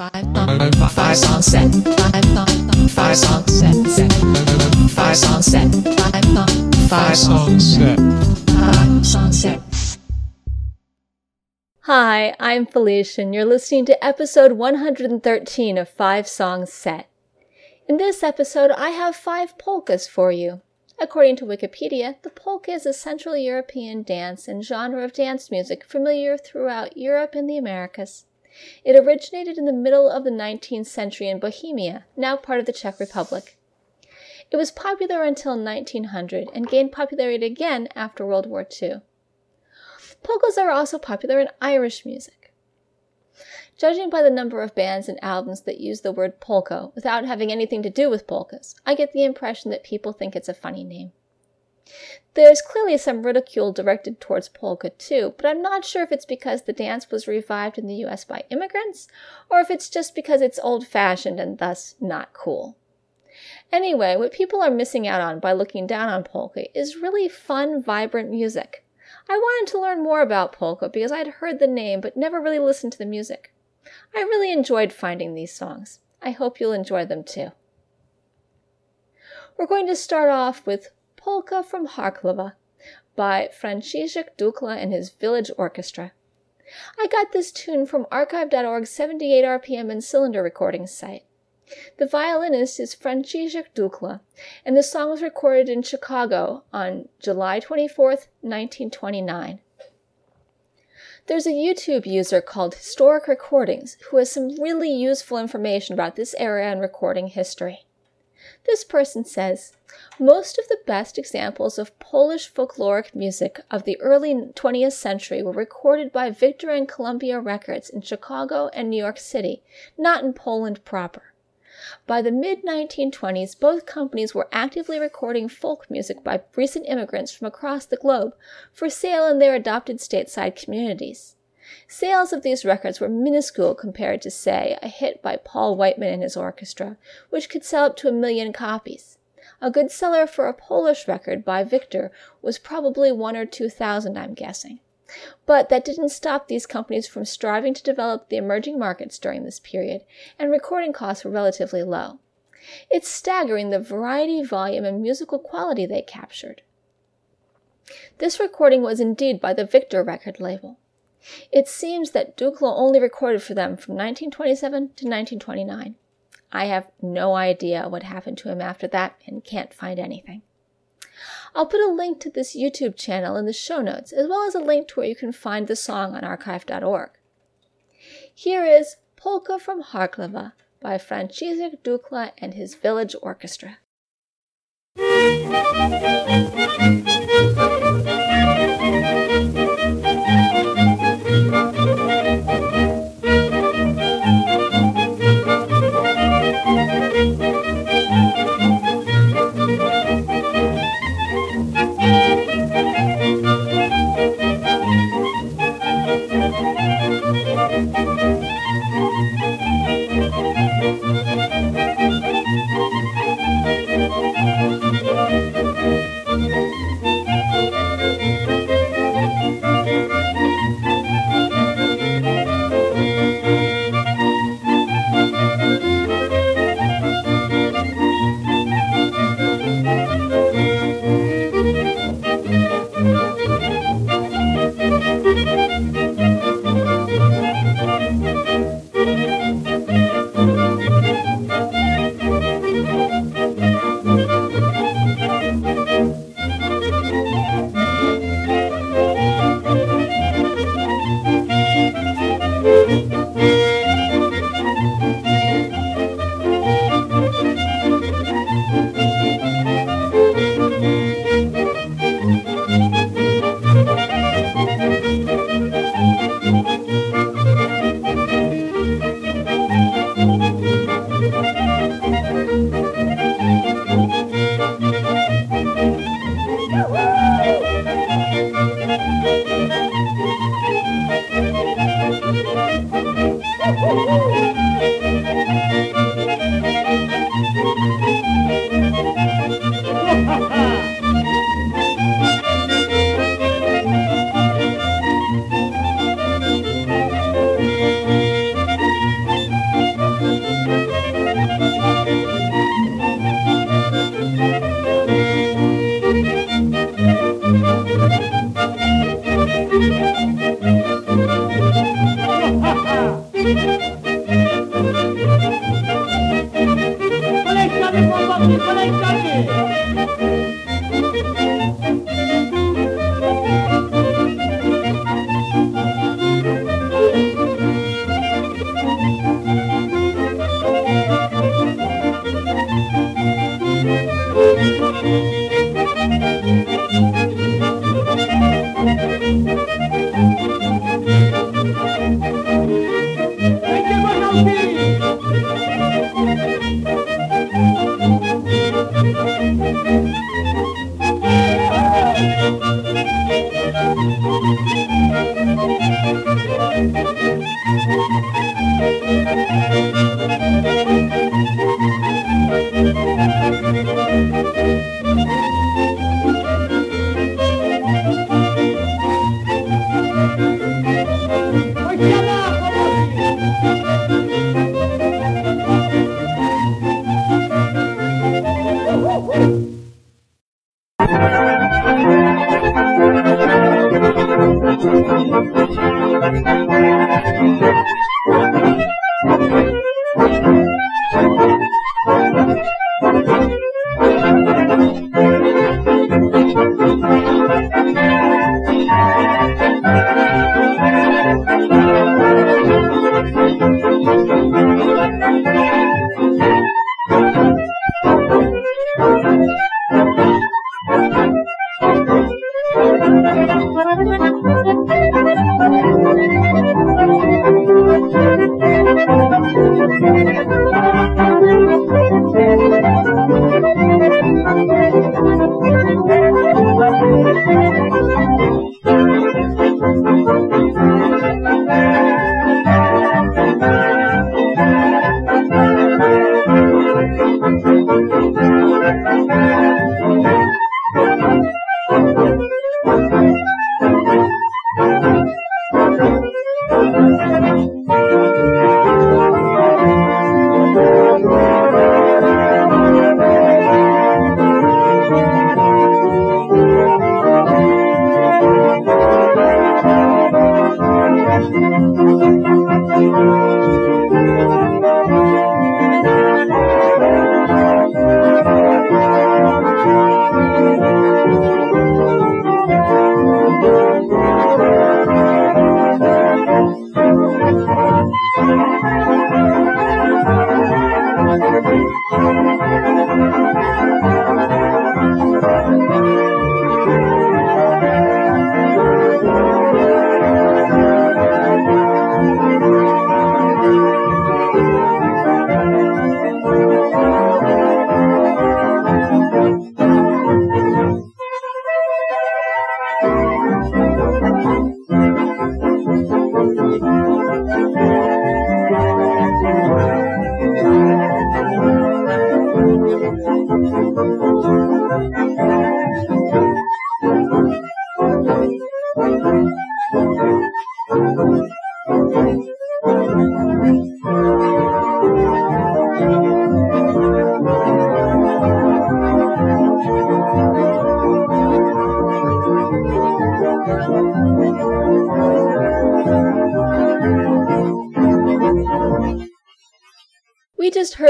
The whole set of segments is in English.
Five set. Five five song set. set. Five set. Five five song set. Five song set. Hi, I'm Felicia, and you're listening to episode 113 of Five Songs Set. In this episode, I have five polkas for you. According to Wikipedia, the polka is a Central European dance and genre of dance music familiar throughout Europe and the Americas. It originated in the middle of the 19th century in Bohemia, now part of the Czech Republic. It was popular until 1900 and gained popularity again after World War II. Polkas are also popular in Irish music. Judging by the number of bands and albums that use the word polka without having anything to do with polkas, I get the impression that people think it's a funny name. There's clearly some ridicule directed towards polka too, but I'm not sure if it's because the dance was revived in the US by immigrants or if it's just because it's old fashioned and thus not cool. Anyway, what people are missing out on by looking down on polka is really fun, vibrant music. I wanted to learn more about polka because I'd heard the name but never really listened to the music. I really enjoyed finding these songs. I hope you'll enjoy them too. We're going to start off with Polka from Harklava by Franciszek Dukla and his Village Orchestra. I got this tune from archive.org's 78 RPM and cylinder recording site. The violinist is Franciszek Dukla, and the song was recorded in Chicago on July 24, 1929. There's a YouTube user called Historic Recordings who has some really useful information about this era in recording history. This person says most of the best examples of Polish folkloric music of the early 20th century were recorded by Victor and Columbia Records in Chicago and New York City, not in Poland proper. By the mid 1920s, both companies were actively recording folk music by recent immigrants from across the globe for sale in their adopted stateside communities. Sales of these records were minuscule compared to, say, a hit by Paul Whiteman and his orchestra, which could sell up to a million copies. A good seller for a Polish record by Victor was probably one or two thousand, I'm guessing. But that didn't stop these companies from striving to develop the emerging markets during this period, and recording costs were relatively low. It's staggering the variety, volume, and musical quality they captured. This recording was indeed by the Victor record label. It seems that Dukla only recorded for them from 1927 to 1929. I have no idea what happened to him after that and can't find anything. I'll put a link to this YouTube channel in the show notes, as well as a link to where you can find the song on archive.org. Here is Polka from Harklava by Franciszek Dukla and his Village Orchestra. We just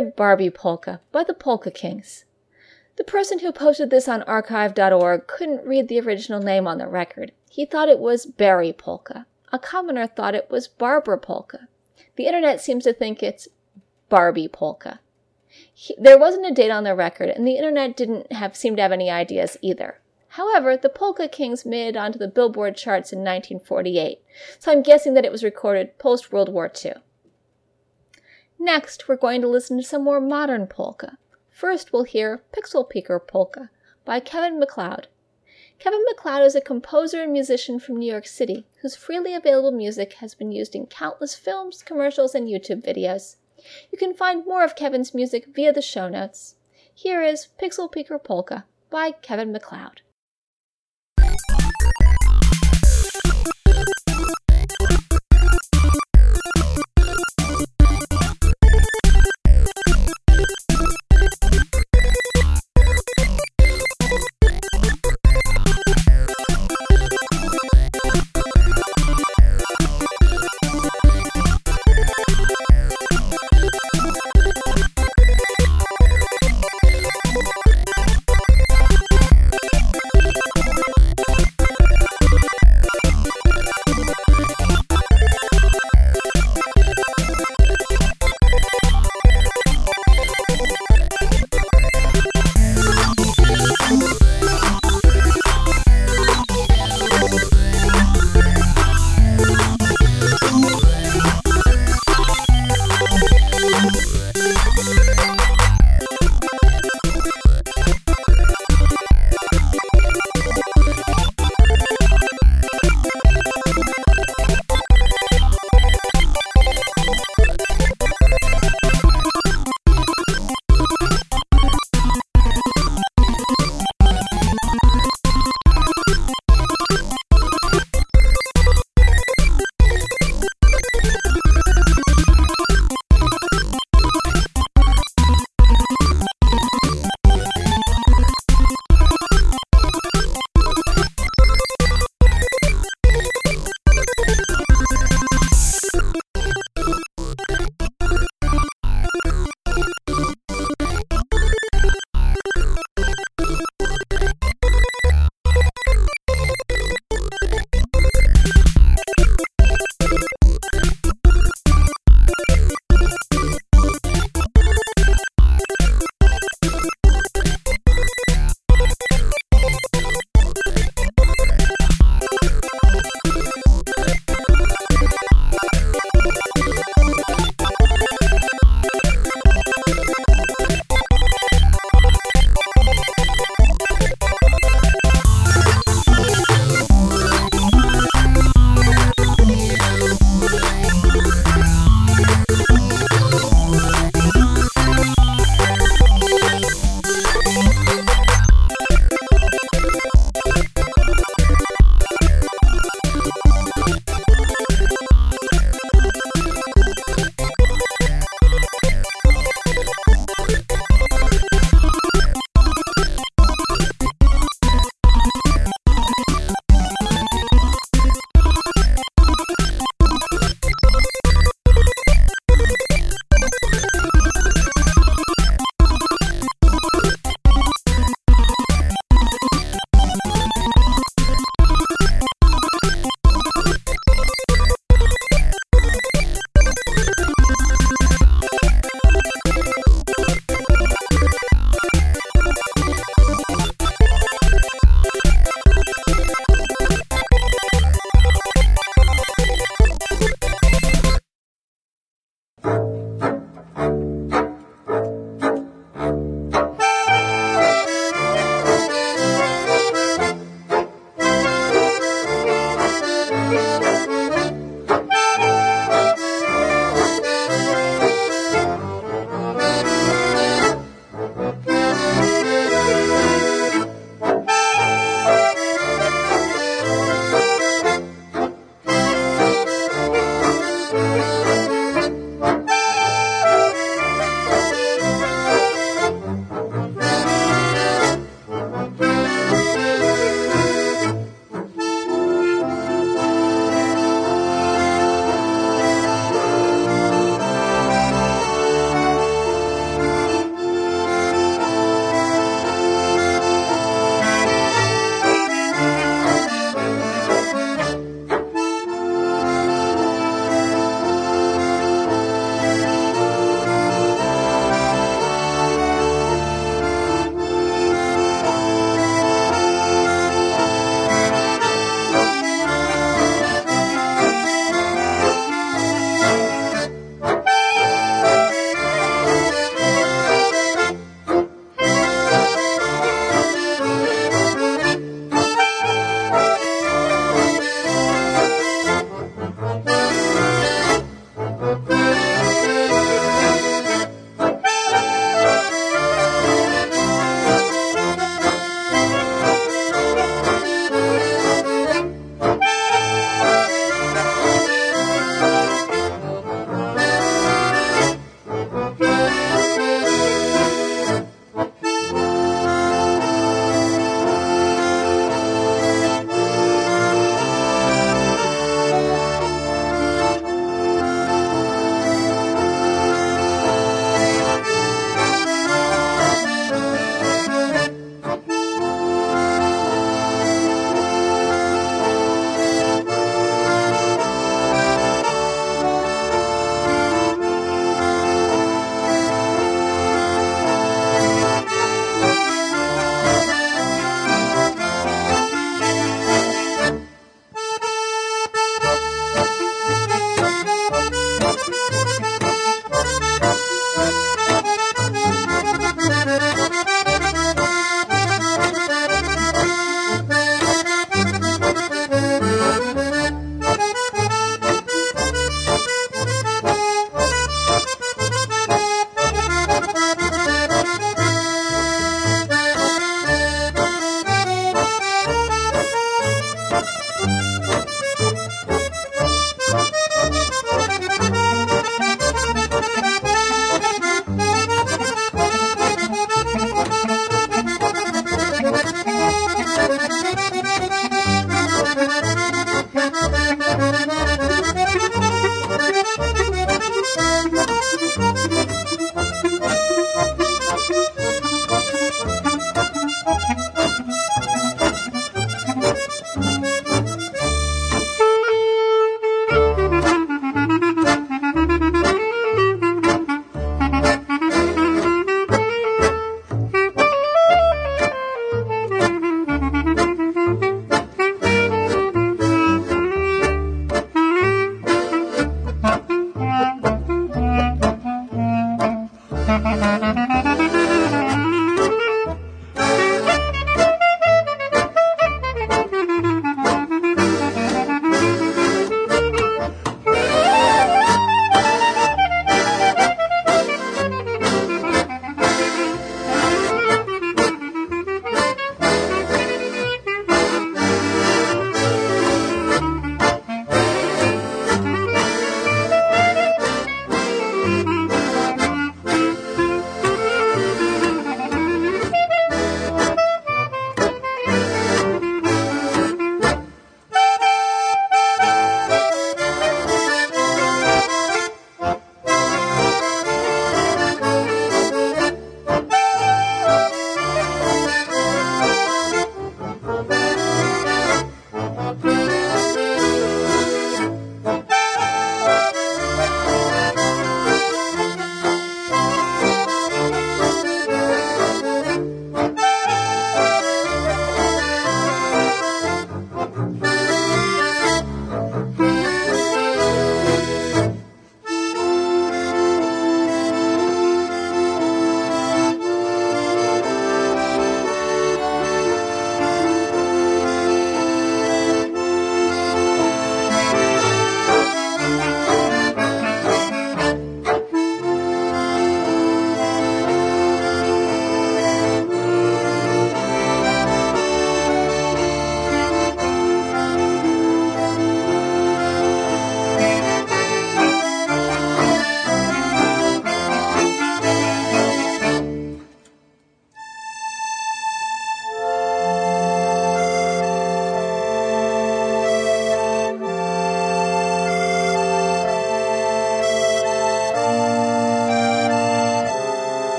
Barbie Polka by the Polka Kings. The person who posted this on archive.org couldn't read the original name on the record. He thought it was Barry Polka. A commoner thought it was Barbara Polka. The internet seems to think it's Barbie Polka. He, there wasn't a date on the record, and the internet didn't have seem to have any ideas either. However, the Polka Kings made it onto the Billboard charts in 1948, so I'm guessing that it was recorded post World War II. Next, we're going to listen to some more modern polka. First, we'll hear Pixel Peeker Polka by Kevin MacLeod. Kevin MacLeod is a composer and musician from New York City whose freely available music has been used in countless films, commercials, and YouTube videos. You can find more of Kevin's music via the show notes. Here is Pixel Peeker Polka by Kevin MacLeod.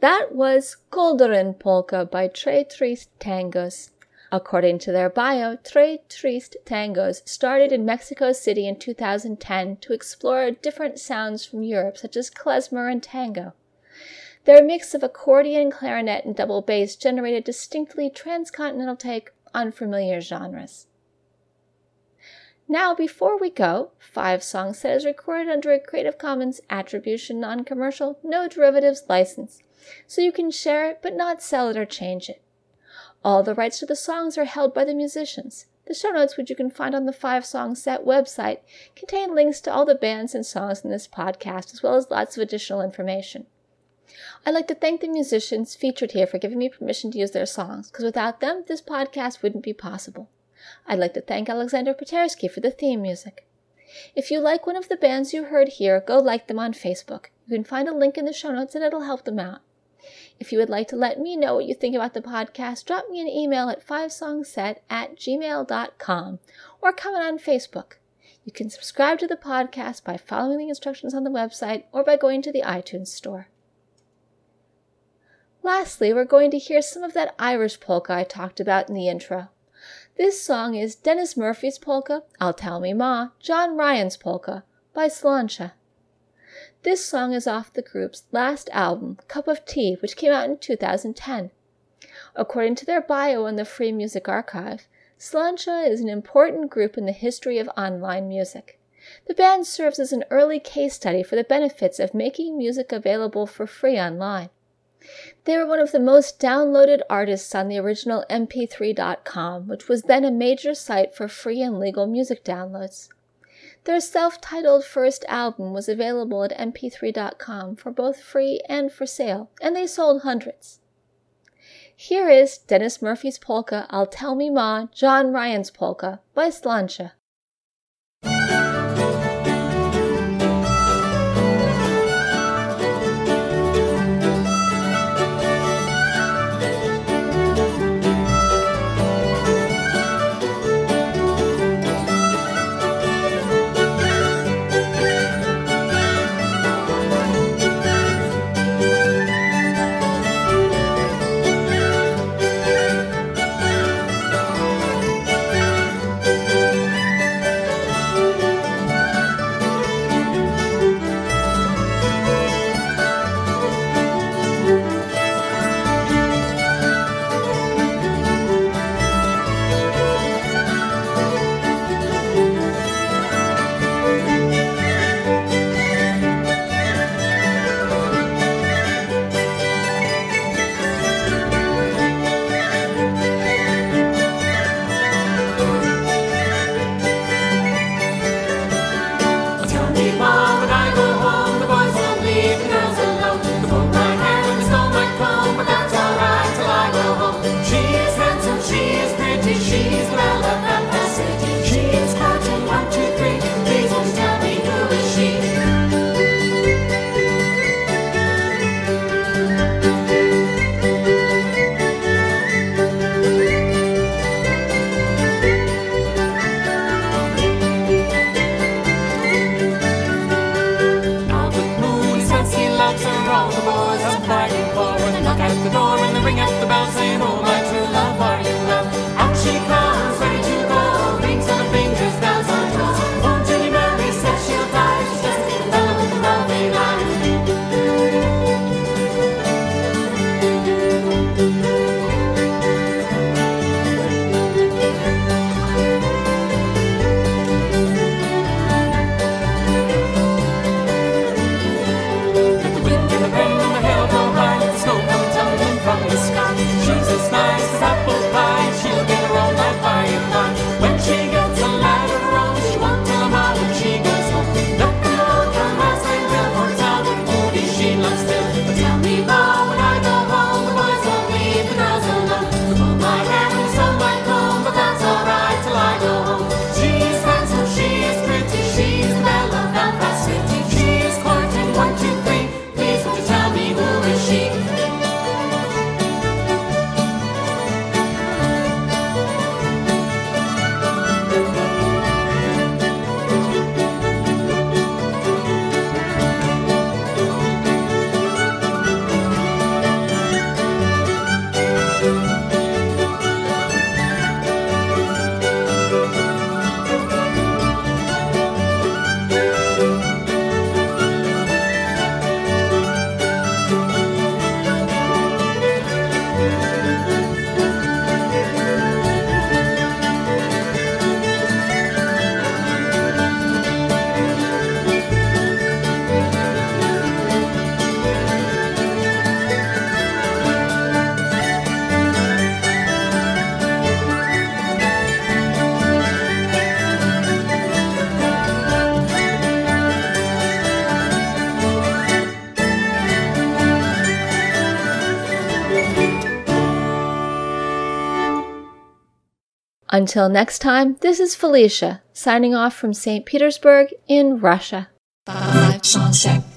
That was Golderin Polka by Tres Triste Tangos. According to their bio, Tres Triste Tangos started in Mexico City in 2010 to explore different sounds from Europe, such as klezmer and tango. Their mix of accordion, clarinet, and double bass generated distinctly transcontinental take on familiar genres. Now, before we go, Five Song Set is recorded under a Creative Commons Attribution Non Commercial, No Derivatives license so you can share it but not sell it or change it. All the rights to the songs are held by the musicians. The show notes, which you can find on the Five Song Set website, contain links to all the bands and songs in this podcast, as well as lots of additional information. I'd like to thank the musicians featured here for giving me permission to use their songs, because without them, this podcast wouldn't be possible. I'd like to thank Alexander Patersky for the theme music. If you like one of the bands you heard here, go like them on Facebook. You can find a link in the show notes and it'll help them out. If you would like to let me know what you think about the podcast, drop me an email at fivesongset at gmail.com or comment on Facebook. You can subscribe to the podcast by following the instructions on the website or by going to the iTunes store. Lastly, we're going to hear some of that Irish polka I talked about in the intro. This song is Dennis Murphy's polka, I'll Tell Me Ma, John Ryan's polka by Sláinte. This song is off the group's last album, Cup of Tea, which came out in 2010. According to their bio in the Free Music Archive, Sláinte is an important group in the history of online music. The band serves as an early case study for the benefits of making music available for free online. They were one of the most downloaded artists on the original mp3.com, which was then a major site for free and legal music downloads. Their self titled first album was available at mp3.com for both free and for sale, and they sold hundreds. Here is Dennis Murphy's polka, I'll Tell Me Ma, John Ryan's polka by Sláinte. Until next time, this is Felicia, signing off from St. Petersburg in Russia. Five.